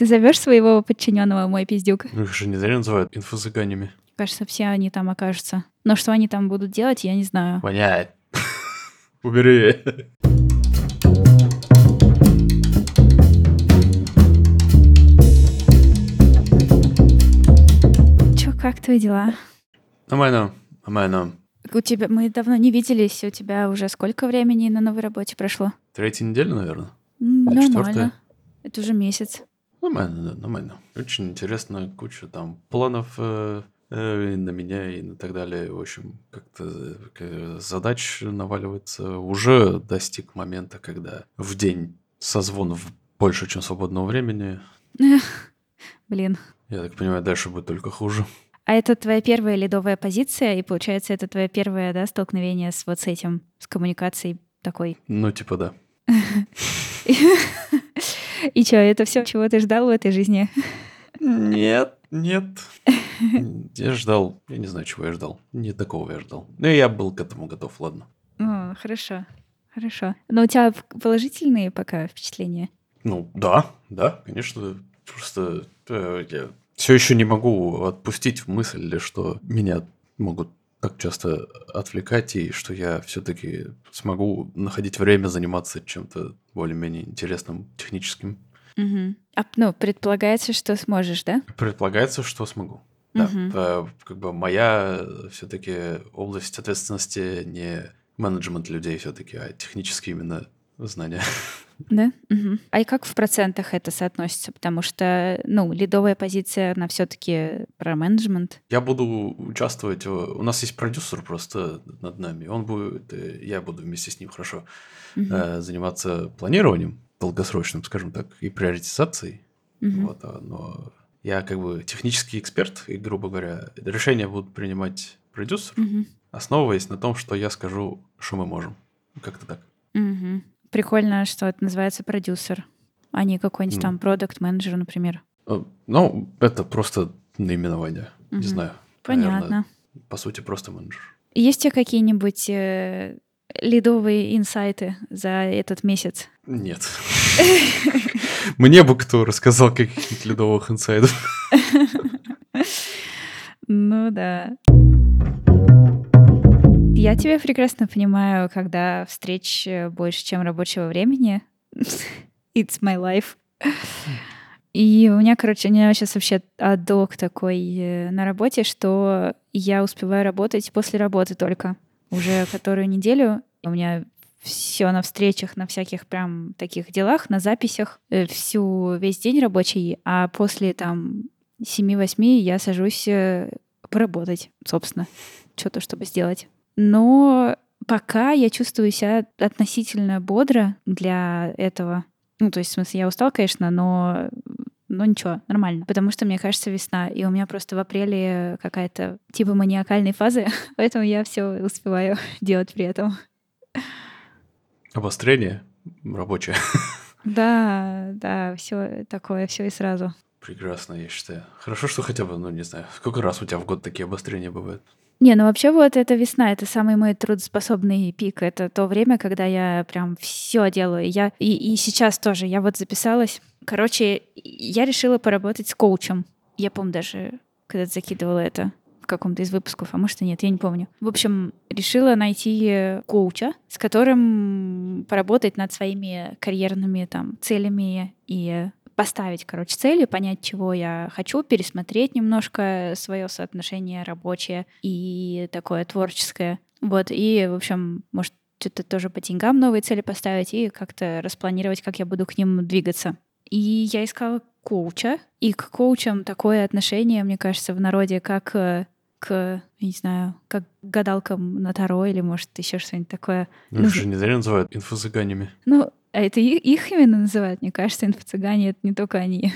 Ты зовешь своего подчиненного мой пиздюк? Ну, их же не зря называют инфо-цыганями. Кажется, все они там окажутся. Но что они там будут делать, я не знаю. Воняет. Убери. Чё, как твои дела? Нормально, нормально. У тебя мы давно не виделись. У тебя уже сколько времени на новой работе прошло? Третья неделя, наверное. Нормально. четвёртая? Это уже месяц. Нормально, да, нормально. Очень интересно, куча там планов э, э, и на меня и на так далее. В общем, как-то э, к- задач наваливается. Уже достиг момента, когда в день созвонов больше, чем свободного времени. Блин. Я так понимаю, дальше будет только хуже. А это твоя первая ледовая позиция, и получается, это твое первое, да, столкновение с вот с этим, с коммуникацией такой. Ну, типа да. И что, это все, чего ты ждал в этой жизни? Нет, нет. Я ждал, я не знаю, чего я ждал. Не такого я ждал. Но я был к этому готов, ладно. О, хорошо, хорошо. Но у тебя положительные пока впечатления? Ну, да, да, конечно. Просто э, я все еще не могу отпустить мысль, что меня могут так часто отвлекать, и что я все-таки смогу находить время заниматься чем-то более-менее интересным, техническим. Мгм. А, ну, предполагается, что сможешь, да? Предполагается, что смогу. Да, э, как бы моя все-таки область ответственности не менеджмент людей все-таки, а технические именно знания. Да? Мгм. А и как в процентах это соотносится? Потому что, ну, лидовая позиция, она все таки про менеджмент. Я буду участвовать. в- У нас есть продюсер просто над нами. Он будет, э, я буду вместе с ним хорошо э, заниматься планированием долгосрочным, скажем так, и приоритизацией. Мгм. Вот, а, но я как бы технический эксперт, и, грубо говоря, решения будут принимать продюсер, Мгм. основываясь на том, что я скажу, что мы можем. Как-то так. Мгм. Прикольно, что это называется продюсер, а не какой-нибудь Ну. там продукт-менеджер, например. Э, Ну, это просто наименование. Мгм. Не знаю. Понятно. Наверное, по сути, просто менеджер. Есть у какие-нибудь э, лидовые инсайты за этот месяц? Нет. Мне бы кто рассказал каких-нибудь ледовых инсайдов. Ну да. Я тебя прекрасно понимаю, когда встреч э, больше, чем рабочего времени. It's my life. И у меня, короче, у меня сейчас вообще адок такой э, на работе, что я успеваю работать после работы только. Уже которую неделю у меня все на встречах, на всяких прям таких делах, на записях, э, всю весь день рабочий, а после там 7-8 я сажусь поработать, собственно, что-то, чтобы сделать. Но пока я чувствую себя относительно бодро для этого. Ну, то есть, в смысле, я устал, конечно, но но ничего, нормально. Потому что, мне кажется, весна, и у меня просто в апреле какая-то типа маниакальной фазы, поэтому я все успеваю делать при этом. Обострение рабочее. Да, да, все такое, все и сразу. Прекрасно, я считаю. Хорошо, что хотя бы, ну, не знаю, сколько раз у тебя в год такие обострения бывают? Не, ну вообще вот это весна, это самый мой трудоспособный пик. Это то время, когда я прям все делаю. Я и, и сейчас тоже. Я вот записалась. Короче, я решила поработать с коучем. Я помню даже, когда закидывала это в каком-то из выпусков, а может и нет, я не помню. В общем, решила найти коуча, с которым поработать над своими карьерными там целями и поставить, короче, цели, понять, чего я хочу, пересмотреть немножко свое соотношение рабочее и такое творческое. Вот, и, в общем, может, что-то тоже по деньгам новые цели поставить и как-то распланировать, как я буду к ним двигаться. И я искала коуча, и к коучам такое отношение, мне кажется, в народе, как э, к, я не знаю, как гадалкам на Таро или, может, еще что-нибудь такое. Ну, их же не зря называют инфо-цыганями. Ну, а это их именно называют, мне кажется, инфо-цыгане — это не только они.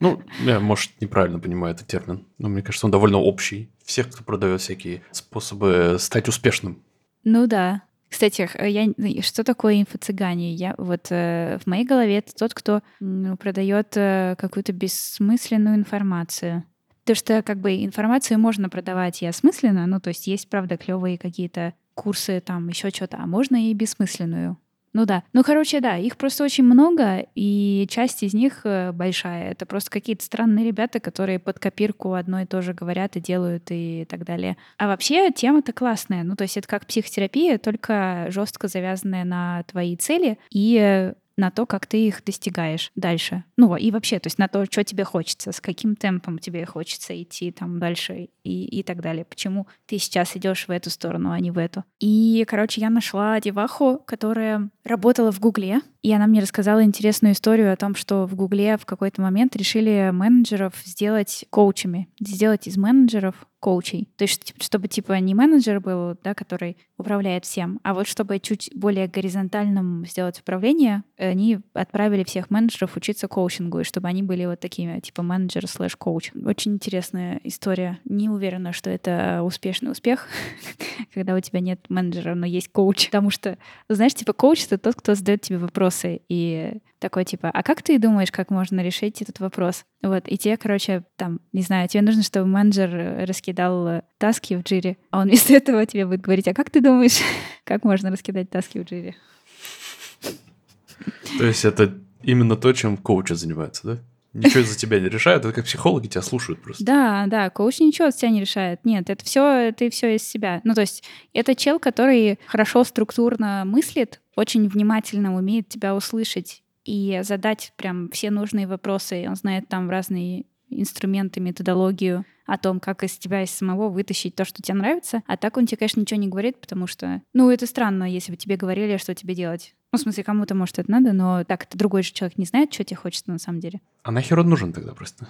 Ну, я, может, неправильно понимаю этот термин, но мне кажется, он довольно общий. Всех, кто продает всякие способы стать успешным. Ну да. Кстати, я, ну, что такое инфо-цыгане? Я, вот э, в моей голове это тот, кто м, продает э, какую-то бессмысленную информацию. То, что как бы информацию можно продавать и осмысленно, ну то есть есть, правда, клевые какие-то курсы, там еще что-то, а можно и бессмысленную. Ну да. Ну, короче, да, их просто очень много, и часть из них э, большая. Это просто какие-то странные ребята, которые под копирку одно и то же говорят и делают и так далее. А вообще тема-то классная. Ну, то есть это как психотерапия, только жестко завязанная на твои цели и на то, как ты их достигаешь дальше. Ну и вообще, то есть на то, что тебе хочется, с каким темпом тебе хочется идти там дальше и, и так далее. Почему ты сейчас идешь в эту сторону, а не в эту. И, короче, я нашла деваху, которая работала в Гугле, и она мне рассказала интересную историю о том, что в Гугле в какой-то момент решили менеджеров сделать коучами, сделать из менеджеров коучей. То есть, чтобы типа не менеджер был, да, который управляет всем, а вот чтобы чуть более горизонтальным сделать управление, они отправили всех менеджеров учиться коучингу, и чтобы они были вот такими, типа менеджер слэш коуч. Очень интересная история. Не уверена, что это успешный успех, когда у тебя нет менеджера, но есть коуч. Потому что, знаешь, типа коуч — это тот, кто задает тебе вопросы, и такой типа, а как ты думаешь, как можно решить этот вопрос? Вот, и тебе, короче, там, не знаю, тебе нужно, чтобы менеджер раскидал таски в джире, а он вместо этого тебе будет говорить, а как ты думаешь, как можно раскидать таски в джире? То есть это именно то, чем коучи занимаются, да? Ничего за тебя не решают, это как психологи тебя слушают просто. Да, да, коуч ничего за тебя не решает. Нет, это все, ты все из себя. Ну, то есть это чел, который хорошо структурно мыслит, очень внимательно умеет тебя услышать и задать прям все нужные вопросы. Он знает там разные инструменты, методологию о том, как из тебя из самого вытащить то, что тебе нравится. А так он тебе, конечно, ничего не говорит, потому что, ну, это странно, если бы тебе говорили, что тебе делать. Ну, в смысле, кому-то, может, это надо, но так это другой же человек не знает, что тебе хочется на самом деле. А нахер он нужен тогда просто?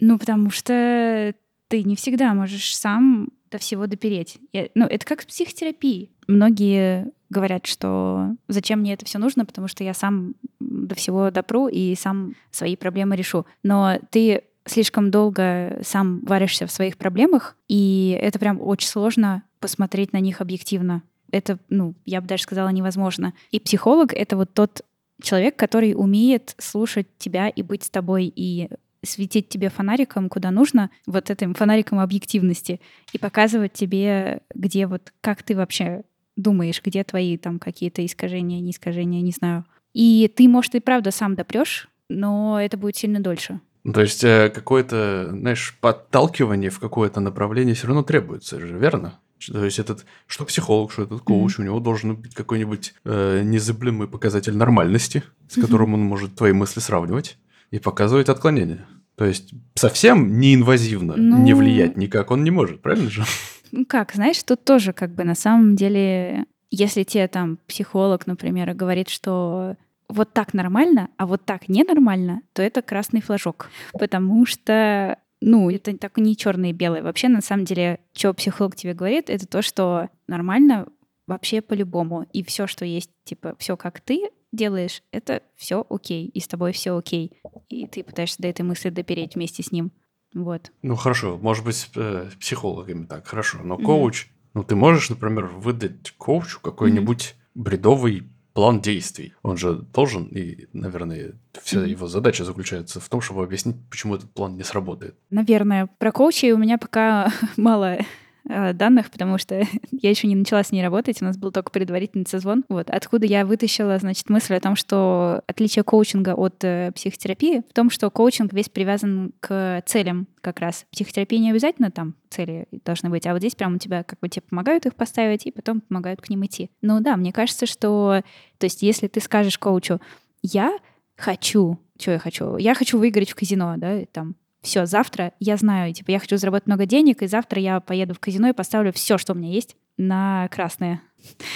Ну, потому что ты не всегда можешь сам до всего допереть. Я, ну, это как с психотерапией. Многие говорят, что зачем мне это все нужно, потому что я сам до всего допру и сам свои проблемы решу. Но ты слишком долго сам варишься в своих проблемах, и это прям очень сложно посмотреть на них объективно. Это, ну, я бы даже сказала, невозможно. И психолог — это вот тот человек, который умеет слушать тебя и быть с тобой, и светить тебе фонариком, куда нужно, вот этим фонариком объективности, и показывать тебе, где вот, как ты вообще думаешь, где твои там какие-то искажения, не искажения, не знаю. И ты, может, и правда сам допрешь, но это будет сильно дольше. То есть э, какое-то, знаешь, подталкивание в какое-то направление все равно требуется же, верно? То есть этот, что психолог, что этот коуч, mm-hmm. у него должен быть какой-нибудь э, незыблемый показатель нормальности, с которым mm-hmm. он может твои мысли сравнивать и показывать отклонения. То есть совсем неинвазивно ну... не влиять никак он не может, правильно же? Ну как, знаешь, тут тоже как бы на самом деле, если тебе там психолог, например, говорит, что вот так нормально, а вот так ненормально, то это красный флажок. Потому что ну, это так не черное и белое. Вообще, на самом деле, что психолог тебе говорит, это то, что нормально вообще по-любому. И все, что есть, типа, все как ты делаешь, это все окей. И с тобой все окей. И ты пытаешься до этой мысли допереть вместе с ним. Вот. Ну, хорошо. Может быть, э, психологами так, хорошо. Но коуч, mm-hmm. ну, ты можешь, например, выдать коучу какой-нибудь mm-hmm. бредовый план действий. Он же должен, и, наверное, вся mm-hmm. его задача заключается в том, чтобы объяснить, почему этот план не сработает. Наверное. Про коучей у меня пока мало данных, потому что я еще не начала с ней работать, у нас был только предварительный созвон. Вот. Откуда я вытащила, значит, мысль о том, что отличие коучинга от э, психотерапии в том, что коучинг весь привязан к целям как раз. Психотерапия не обязательно там цели должны быть, а вот здесь прям у тебя как бы тебе помогают их поставить и потом помогают к ним идти. Ну да, мне кажется, что, то есть если ты скажешь коучу, я хочу, что я хочу? Я хочу выиграть в казино, да, там, все, завтра я знаю, типа, я хочу заработать много денег, и завтра я поеду в казино и поставлю все, что у меня есть, на красное.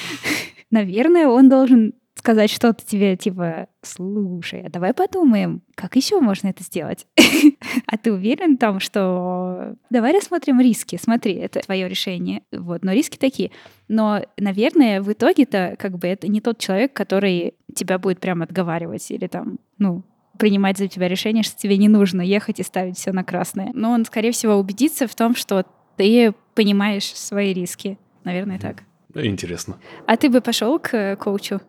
Наверное, он должен сказать что-то тебе, типа, слушай, а давай подумаем, как еще можно это сделать? а ты уверен в том, что давай рассмотрим риски, смотри, это твое решение, вот, но риски такие. Но, наверное, в итоге-то как бы это не тот человек, который тебя будет прям отговаривать или там, ну, принимать за тебя решение, что тебе не нужно ехать и ставить все на красное. Но он, скорее всего, убедится в том, что ты понимаешь свои риски. Наверное, так. Интересно. А ты бы пошел к коучу?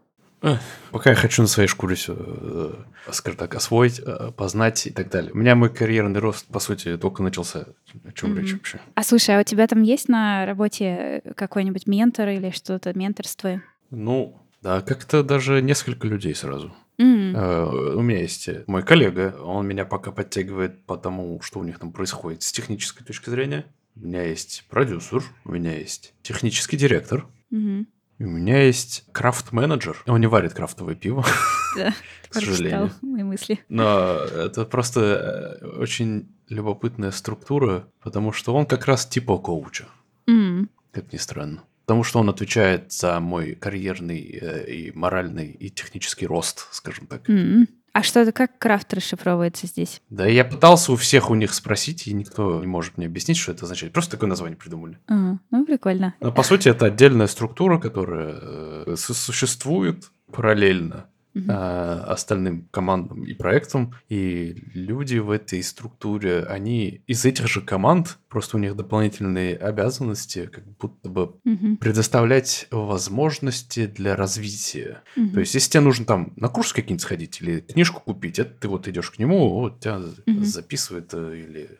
Пока я хочу на своей шкуре все, э, скажем так, освоить, э, познать и так далее. У меня мой карьерный рост, по сути, только начался. О чем mm-hmm. речь вообще? А слушай, а у тебя там есть на работе какой-нибудь ментор или что-то, менторство? Ну, Да, как-то даже несколько людей сразу. М, Э, У меня есть э, мой коллега, он меня пока подтягивает по тому, что у них там происходит с технической точки зрения. У меня есть продюсер, у меня есть технический директор, и у меня есть крафт-менеджер. Он не варит крафтовое пиво, Да, к сожалению. мои мысли. Но это просто э, очень любопытная структура, потому что он как раз типа коуча, М, как ни странно. Потому что он отвечает за мой карьерный э, и моральный и технический рост, скажем так. м. А что это, как крафт расшифровывается здесь? Да, я пытался у всех у них спросить, и никто не может мне объяснить, что это означает. Просто такое название придумали. А, ну, прикольно. Но по сути это отдельная структура, которая э, су- существует параллельно Э, остальным командам и проектам, и люди в этой структуре, они из этих же команд, просто у них дополнительные обязанности, как будто бы Мгм, предоставлять возможности для развития. мгм. То есть, если тебе нужно там на курс какие-нибудь сходить или книжку купить, это ты вот идешь к нему, вот тебя Мгм. записывает э, или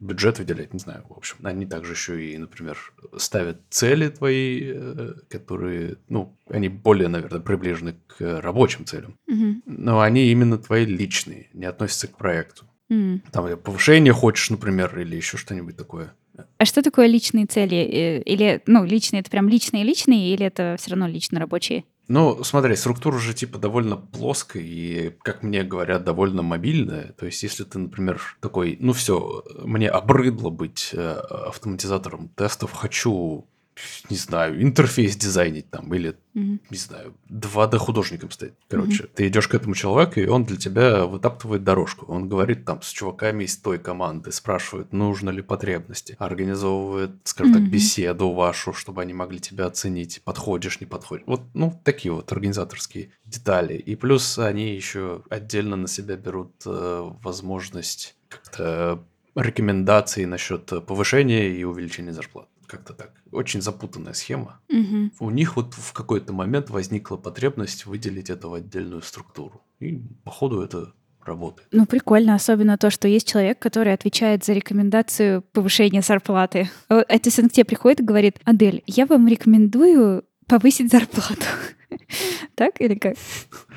бюджет выделяет, не знаю, в общем. Они также еще и, например, ставят цели твои, э, которые, ну, они более, наверное, приближены к рабочим целям. Мгм, Но они именно твои личные, не относятся к проекту. м. Там повышение хочешь, например, или еще что-нибудь такое. А что такое личные цели? Э, Или, ну, личные, это прям личные-личные, или это все равно лично рабочие? Ну, смотри, структура же типа довольно плоская и, как мне говорят, довольно мобильная. То есть, если ты, например, такой, ну все, мне обрыдло быть э, автоматизатором тестов, хочу, не знаю, интерфейс дизайнить там или, Мгм. не знаю, 2D художником стать. Короче, ты идешь к этому человеку, и он для тебя вытаптывает дорожку. Он говорит там с чуваками из той команды, спрашивает, нужно ли потребности, организовывает, скажем так, Мгм. беседу вашу, чтобы они могли тебя оценить, подходишь, не подходишь. Вот, ну, такие вот организаторские детали. И плюс они еще отдельно на себя берут э, возможность как-то рекомендаций насчет повышения и увеличения зарплат. Как-то так. Очень запутанная схема. Мгм. У них вот в какой-то момент возникла потребность выделить это в отдельную структуру. И, походу, это работает. Ну, прикольно, особенно то, что есть человек, который отвечает за рекомендацию повышения зарплаты. Это он к тебе приходит и говорит, Адель, я вам рекомендую повысить зарплату. Так или как?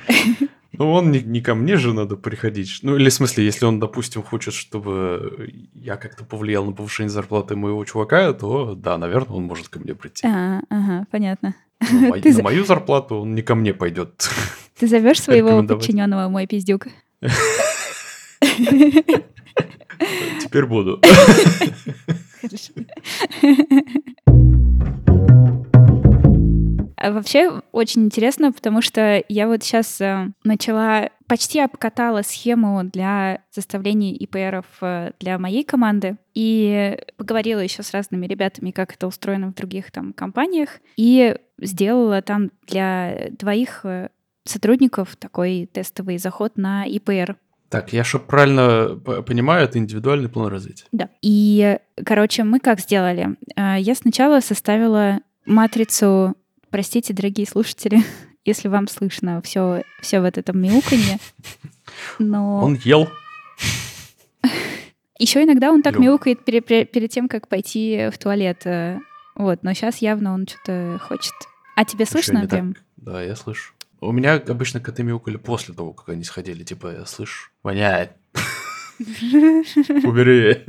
Ну, он не, не ко мне же надо приходить. Ну, или в смысле, если он, допустим, хочет, чтобы я как-то повлиял на повышение зарплаты моего чувака, то да, наверное, он может ко мне прийти. А, ага, понятно. Но мо- Ты на мою зарплату он не ко мне пойдет. Ты зовешь своего подчиненного мой пиздюк? Теперь буду. Хорошо. А вообще очень интересно, потому что я вот сейчас начала, почти обкатала схему для составления ИПРов э, для моей команды и поговорила еще с разными ребятами, как это устроено в других там компаниях, и сделала там для двоих э, сотрудников такой тестовый заход на ИПР. Так, я что правильно понимаю, это индивидуальный план развития. Да. И, короче, мы как сделали? Я сначала составила матрицу, простите, дорогие слушатели, если вам слышно все, все вот это мяуканье, но Он ел. еще иногда он так Ё. мяукает пере- пере- перед тем, как пойти в туалет. э, Вот, но сейчас явно он что-то хочет. А тебе слышно так. прям? Да, я слышу. У меня обычно коты мяукали после того, как они сходили. Типа, я слышу, воняет. Убери.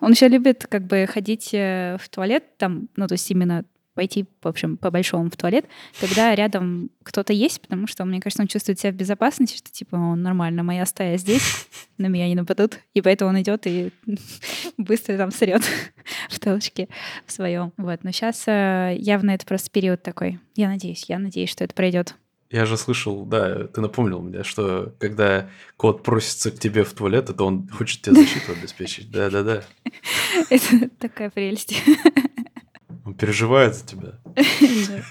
Он еще любит как бы ходить э, в туалет, там, ну, то есть именно пойти, в общем, по-большому в туалет, когда рядом кто-то есть, потому что, мне кажется, он чувствует себя в безопасности, что, типа, он нормально, моя стая здесь, на меня не нападут, и поэтому он идет и быстро там срет в толчке в своем. Вот, но сейчас явно это просто период такой. Я надеюсь, я надеюсь, что это пройдет. Я же слышал, да, ты напомнил мне, что когда кот просится к тебе в туалет, это он хочет тебе защиту обеспечить. Да-да-да. Это такая прелесть. Он переживает за тебя.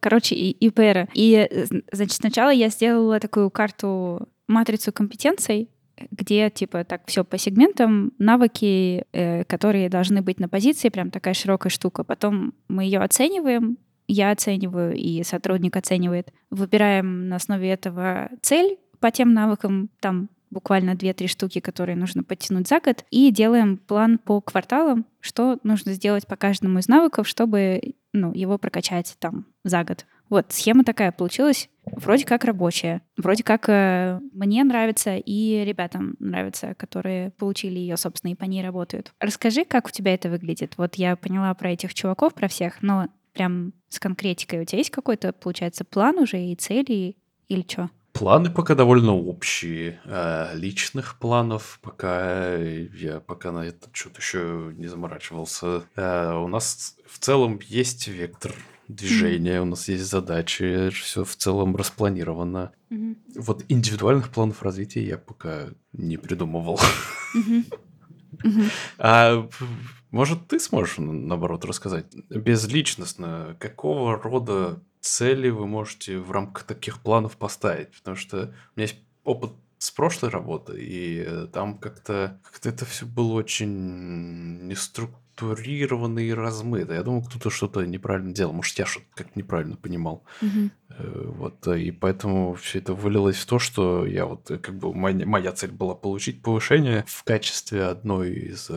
Короче, и ИПР. И, э, значит, сначала я сделала такую карту, матрицу компетенций, где, типа, так все по сегментам, навыки, э, которые должны быть на позиции, прям такая широкая штука. Потом мы ее оцениваем, я оцениваю, и сотрудник оценивает. Выбираем на основе этого цель по тем навыкам, там буквально 2-3 штуки, которые нужно подтянуть за год, и делаем план по кварталам, что нужно сделать по каждому из навыков, чтобы ну, его прокачать там за год. Вот, схема такая получилась, вроде как рабочая. Вроде как э, мне нравится и ребятам нравится, которые получили ее, собственно, и по ней работают. Расскажи, как у тебя это выглядит. Вот я поняла про этих чуваков, про всех, но прям с конкретикой у тебя есть какой-то, получается, план уже и цели или что? Планы пока довольно общие. А личных планов пока я пока на этот счет еще не заморачивался. А у нас в целом есть вектор движения, у нас есть задачи, все в целом распланировано. Мгм. Вот индивидуальных планов развития я пока не придумывал. Мгм. Мгм. А может, ты сможешь, наоборот, рассказать безличностно, какого рода цели вы можете в рамках таких планов поставить? Потому что у меня есть опыт с прошлой работы, и э, там как-то как это все было очень неструктурировано и размыто. Я думал, кто-то что-то неправильно делал. Может, я что-то как неправильно понимал. Э, Вот, э, и поэтому все это вылилось в то, что я вот, как бы, моя, моя цель была получить повышение в качестве одной из...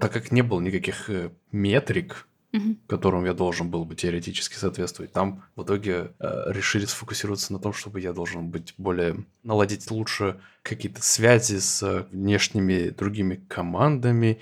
Так как не было никаких метрик, Мгм. которым я должен был бы теоретически соответствовать, там в итоге э, решили сфокусироваться на том, чтобы я должен быть более... наладить лучше какие-то связи с э, внешними другими командами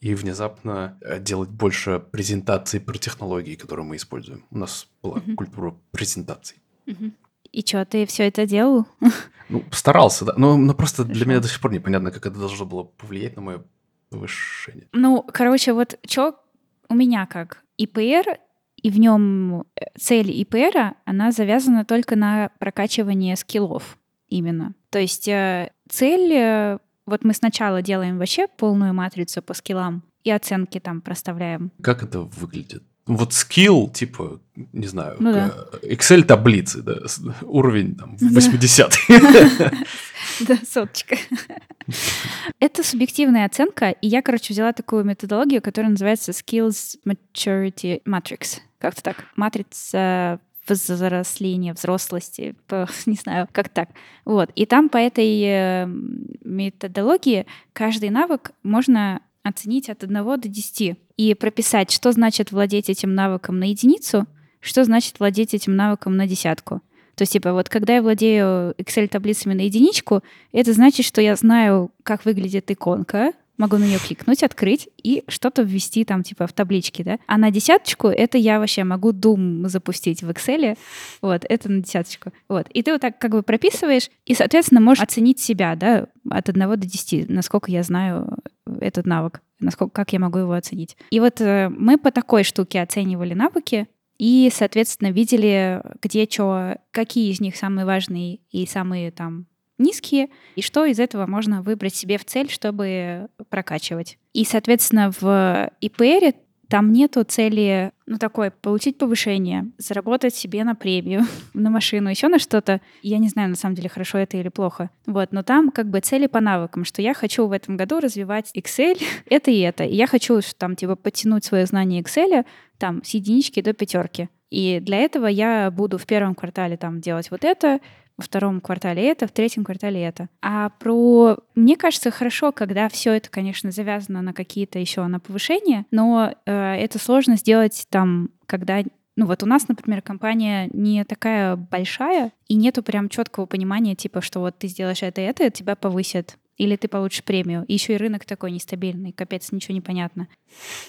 и внезапно э, делать больше презентаций про технологии, которые мы используем. У нас была Мгм. культура презентаций. Мгм. И что, ты все это делал? Ну, старался, да. Но, но просто для Хорошо. меня до сих пор непонятно, как это должно было повлиять на мое повышение. Ну, короче, вот что у меня как ИПР, и в нем цель ИПР, она завязана только на прокачивание скиллов именно. То есть э, цель, э, вот мы сначала делаем вообще полную матрицу по скиллам и оценки там проставляем. Как это выглядит? Вот скилл, типа, не знаю, Ну да. э, Excel-таблицы, да, уровень там Да. 80 Да, соточка. Это субъективная оценка, и я, короче, взяла такую методологию, которая называется Skills Maturity Matrix. Как-то так. Матрица взросления, взрослости, по- не знаю, как так. Вот. И там по этой э, методологии каждый навык можно оценить от 1 до 10 и прописать, что значит владеть этим навыком на единицу, что значит владеть этим навыком на десятку. То есть, типа, вот когда я владею Excel-таблицами на единичку, это значит, что я знаю, как выглядит иконка, могу на нее кликнуть, открыть и что-то ввести там, типа, в табличке, да. А на десяточку это я вообще могу Doom запустить в Excel, вот, это на десяточку. Вот. И ты вот так как бы прописываешь, и, соответственно, можешь оценить себя, да, от 1 до 10, насколько я знаю этот навык, насколько, как я могу его оценить. И вот э, мы по такой штуке оценивали навыки, и, соответственно, видели, где что, какие из них самые важные и самые там низкие, и что из этого можно выбрать себе в цель, чтобы прокачивать. И, соответственно, в ИПР там нету цели, ну, такой, получить повышение, заработать себе на премию, на машину, еще на что-то. Я не знаю, на самом деле, хорошо это или плохо. Вот, но там как бы цели по навыкам, что я хочу в этом году развивать Excel, это и это. И я хочу там, типа, подтянуть свое знание Excel там с единички до пятерки. И для этого я буду в первом квартале там делать вот это, во втором квартале это, в третьем квартале это. А про... Мне кажется, хорошо, когда все это, конечно, завязано на какие-то еще на повышение, но э, это сложно сделать там, когда ну вот у нас, например, компания не такая большая, и нету прям четкого понимания, типа, что вот ты сделаешь это и это, тебя повысят. Или ты получишь премию. И еще и рынок такой нестабильный, капец, ничего не понятно.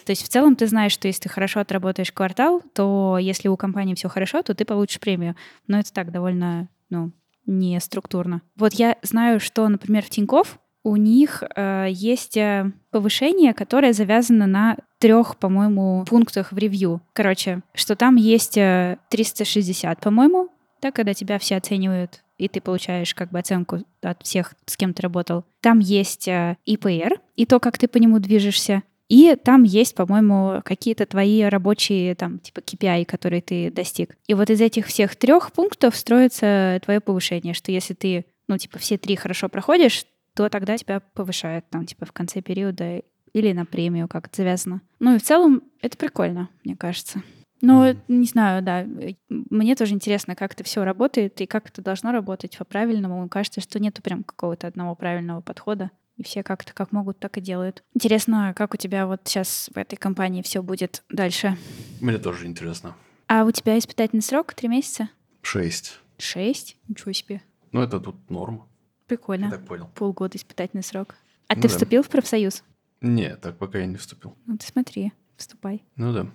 То есть в целом ты знаешь, что если ты хорошо отработаешь квартал, то если у компании все хорошо, то ты получишь премию. Но это так довольно, ну, не структурно. Вот я знаю, что, например, в Тинькофф у них э, есть э, повышение, которое завязано на трех, по-моему, пунктах в ревью. Короче, что там есть э, 360, по-моему, да, когда тебя все оценивают, и ты получаешь как бы оценку от всех, с кем ты работал. Там есть э, ИПР, и то, как ты по нему движешься. И там есть, по-моему, какие-то твои рабочие, там, типа KPI, которые ты достиг. И вот из этих всех трех пунктов строится твое повышение, что если ты, ну, типа, все три хорошо проходишь, то тогда тебя повышают, там, типа, в конце периода или на премию, как это завязано. Ну и в целом это прикольно, мне кажется. Мгм. не знаю, да, э, мне тоже интересно, как это все работает и как это должно работать по-правильному. Кажется, что нету прям какого-то одного правильного подхода. И все как-то как могут, так и делают. Интересно, как у тебя вот сейчас в этой компании все будет дальше? Мне тоже интересно. А у тебя испытательный срок три месяца? Шесть. Шесть? Ничего себе. Ну, это тут норма. Прикольно. Я так понял. Полгода испытательный срок. А Ну ты да. вступил в профсоюз? Не, так пока я не вступил. Ну ты смотри, вступай. Ну да.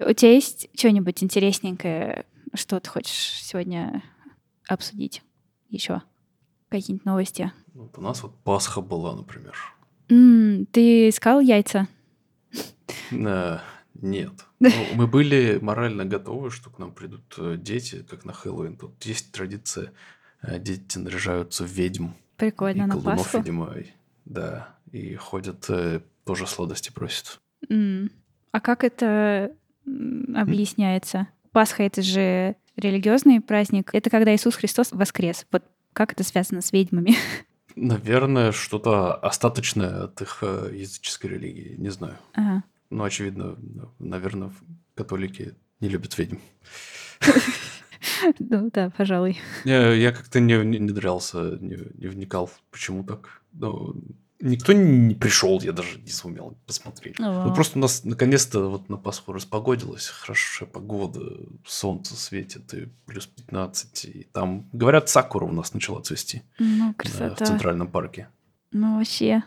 У тебя есть что-нибудь интересненькое, что ты хочешь сегодня обсудить еще? Какие-нибудь новости? Вот у нас вот Пасха была, например. М, ты искал яйца? Э, Нет. Ну, мы были морально готовы, что к нам придут э, дети, как на Хэллоуин. Тут есть традиция, э, дети наряжаются в ведьм. Прикольно, и на колдунов, Пасху. видимо, и- да. И ходят, тоже сладости просят. М, А как это объясняется? Пасха — это же религиозный праздник. Это когда Иисус Христос воскрес. Вот как это связано с ведьмами? Наверное, что-то остаточное от их э, языческой религии. Не знаю. Ага. Ну, очевидно, наверное, католики не любят ведьм. Ну да, пожалуй. Я, я как-то не, не, не дрался, не, не вникал, почему так. Ну, никто не пришел, я даже не сумел посмотреть. О. Ну, просто у нас наконец-то вот на Пасху распогодилось, хорошая погода, солнце светит, и плюс 15. И там, говорят, сакура у нас начала цвести Ну, да, в красота. Центральном парке. Ну, вообще.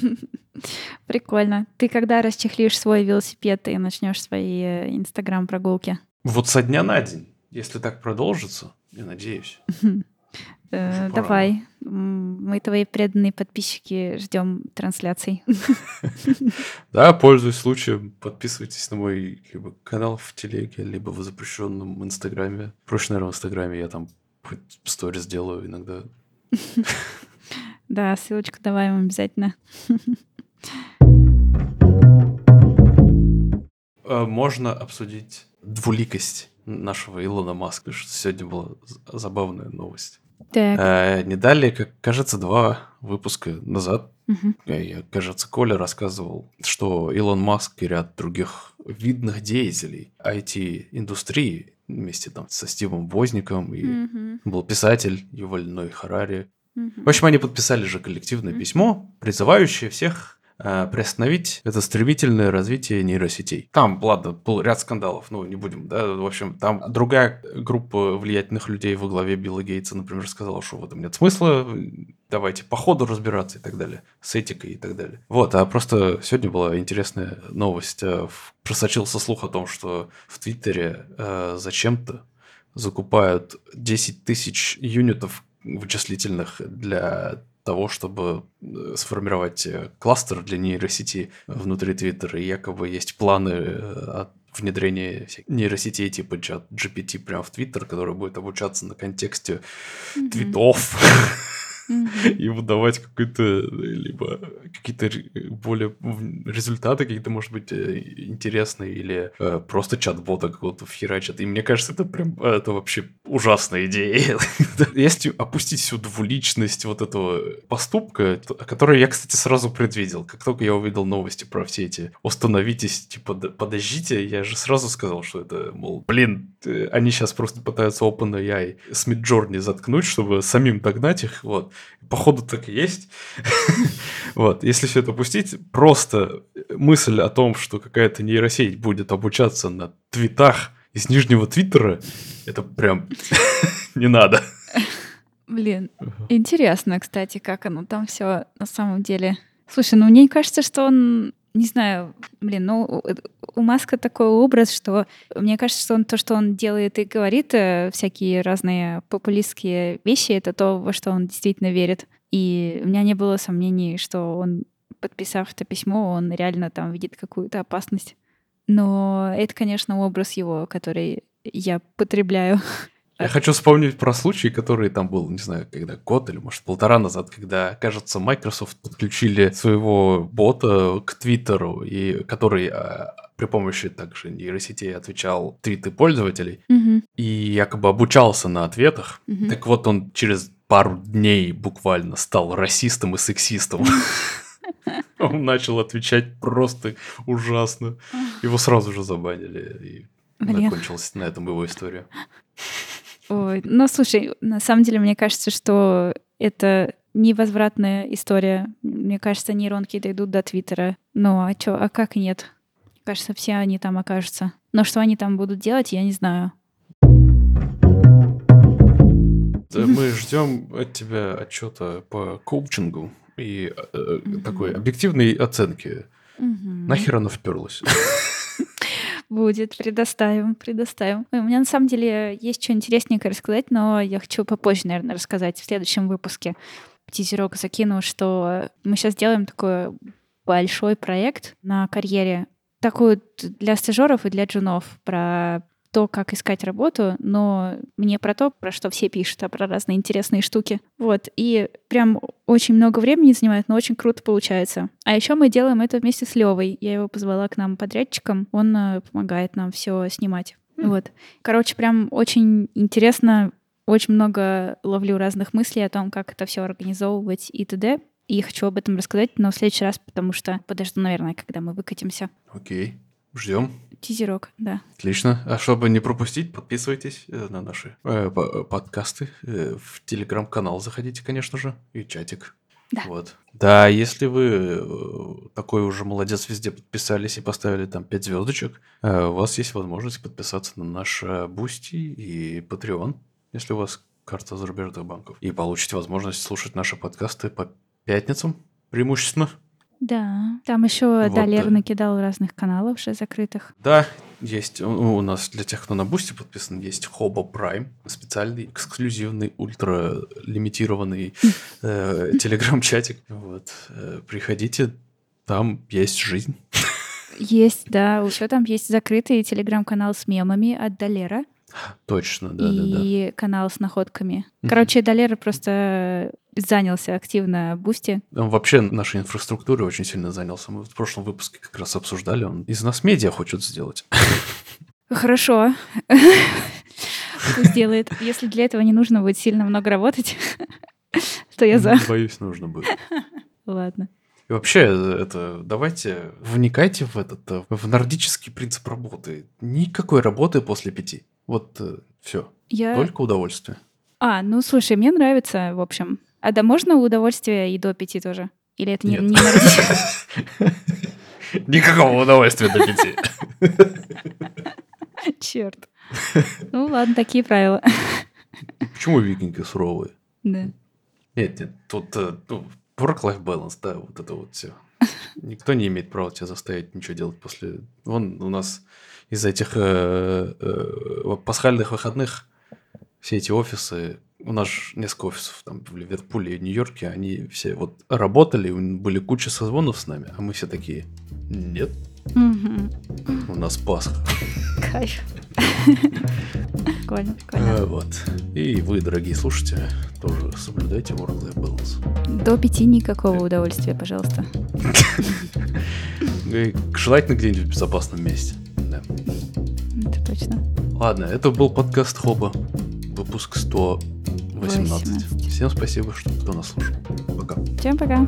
Прикольно. Ты когда расчехлишь свой велосипед и начнешь свои э, инстаграм-прогулки? Вот со дня на день, если так продолжится, я надеюсь. Э. Давай. Мы твои преданные подписчики ждем трансляций. Да, пользуясь случаем, подписывайтесь на мой либо канал в телеге, либо в запрещенном инстаграме. Проще, наверное, в инстаграме я там хоть сторис делаю иногда. Да, ссылочку давай им обязательно. Э, Можно обсудить двуликость нашего Илона Маска, что сегодня была забавная новость. Так. Э, Не далее, как кажется, два выпуска назад э, я, кажется, Коля рассказывал, что Илон Маск и ряд других видных деятелей IT-индустрии вместе там со Стивом Возником и Мгм. был писатель Юваль Ной Харари. Мгм. В общем, они подписали же коллективное Мгм. письмо, призывающее всех приостановить это стремительное развитие нейросетей. Там, ладно, был ряд скандалов, ну, не будем, да, в общем, там другая группа влиятельных людей во главе Билла Гейтса, например, сказала, что в этом нет смысла, давайте по ходу разбираться и так далее, с этикой и так далее. Вот, а просто сегодня была интересная новость. э, Просочился слух о том, что в Твиттере э, зачем-то закупают 10 тысяч юнитов вычислительных для того, чтобы э, сформировать э, кластер для нейросети внутри Твиттера. И якобы есть планы э, от внедрения всяких нейросетей типа чат GPT прямо в Твиттер, который будет обучаться на контексте Мгм. твитов и выдавать какой-то э, либо какие-то более результаты какие-то, может быть, интересные или э, просто чат-бота какого-то вхерачат. И мне кажется, это прям это вообще ужасная идея. Если опустить всю двуличность вот этого поступка, то- который я, кстати, сразу предвидел, как только я увидел новости про все эти «Остановитесь», типа «Да «Подождите», я же сразу сказал, что это, мол, блин, э, они сейчас просто пытаются OpenAI с Midjourney заткнуть, чтобы самим догнать их, вот. Походу так и есть. Вот, если все это пустить, просто мысль о том, что какая-то нейросеть будет обучаться на твитах из нижнего твиттера, это прям не надо. Блин, интересно, кстати, как оно там все на самом деле. Слушай, ну мне кажется, что он, не знаю, блин, ну у- у Маска такой образ, что мне кажется, что он то, что он делает и говорит, э, всякие разные популистские вещи, это то, во что он действительно верит. И у меня не было сомнений, что он, подписав это письмо, он реально там видит какую-то опасность. Но это, конечно, образ его, который я потребляю. Я хочу вспомнить про случай, который там был, не знаю, когда год или, может, полтора назад, когда, кажется, Microsoft подключили своего бота к Твиттеру, и который а, при помощи также нейросетей отвечал твиты пользователей Мгм, и якобы обучался на ответах. мгм. Так вот, он через пару дней буквально стал расистом и сексистом. Он начал отвечать просто ужасно. Его сразу же забанили, и Блин. закончилась на этом его история. Ой, ну, слушай, на самом деле, мне кажется, что это невозвратная история. Мне кажется, нейронки дойдут до Твиттера. Ну, а чё, а как нет? Кажется, все они там окажутся. Но что они там будут делать, я не знаю. Мы ждем от тебя отчета по коучингу и э, такой объективной оценки. Нахер оно вперлось? Будет, предоставим, предоставим. Ой, у меня на самом деле есть что интересненькое рассказать, но я хочу попозже, наверное, рассказать в следующем выпуске. Тизерок закину, что мы сейчас делаем такой большой проект на карьере, такой для стажеров и для джунов про то, как искать работу, но мне про то, про что все пишут, а про разные интересные штуки. Вот. И прям очень много времени занимает, но очень круто получается. А еще мы делаем это вместе с Левой. Я его позвала к нам подрядчиком. Он э, помогает нам все снимать. Mm. Вот. Короче, прям очень интересно. Очень много ловлю разных мыслей о том, как это все организовывать и т.д. И хочу об этом рассказать, но в следующий раз, потому что подожду, наверное, когда мы выкатимся. Окей. Ждем. Тизерок, да. Отлично. А чтобы не пропустить, подписывайтесь э, на наши э, подкасты. Э, в телеграм-канал заходите, конечно же, и чатик. Да. Вот. Да, если вы э, такой уже молодец, везде подписались и поставили там 5 звездочек, э, у вас есть возможность подписаться на наш Boosty и Patreon, если у вас карта зарубежных банков. И получите возможность слушать наши подкасты по пятницам преимущественно. Да, там еще вот, Далер накидал разных каналов уже закрытых. Да, есть у нас для тех, кто на Boosty подписан, есть Hobo Prime, специальный, эксклюзивный, ультра лимитированный э, телеграм-чатик. Вот, э, приходите, там есть жизнь. Есть, да. Еще там есть закрытый телеграм-канал с мемами от Далера. Точно, да, и да, да. И канал с находками. Короче, Далер просто занялся активно Boosty. Он вообще нашей инфраструктурой очень сильно занялся. Мы в прошлом выпуске как раз обсуждали. Он из нас медиа хочет сделать. Хорошо. Пусть делает. Если для этого не нужно будет сильно много работать, то я за. Боюсь, нужно будет. Ладно. И вообще, это давайте вникайте в этот, в нордический принцип работы. Никакой работы после пяти. Вот э, все. Я... Только удовольствие. А, ну слушай, мне нравится, в общем. А да можно удовольствие и до пяти тоже? Или это не, Нет. не Никакого удовольствия до пяти. Черт. Ну ладно, такие правила. Почему викинги суровые? Да. Нет, нет, тут э, ну, work-life balance, да, вот это вот все. Никто не имеет права тебя заставить ничего делать после... Вон у нас из этих э, э, пасхальных выходных все эти офисы, у нас несколько офисов там в Ливерпуле и Нью-Йорке, они все вот работали, были куча созвонов с нами, а мы все такие, нет, у нас Пасха. Кайф. Прикольно, прикольно. Э, вот. И вы, дорогие слушатели, тоже соблюдайте work-life balance. До пяти никакого удовольствия, пожалуйста. Желательно где-нибудь в безопасном месте. Да. Это точно. Ладно, это был подкаст Хоба. Выпуск 118. 18. Всем спасибо, что кто нас слушал. Пока. Всем пока.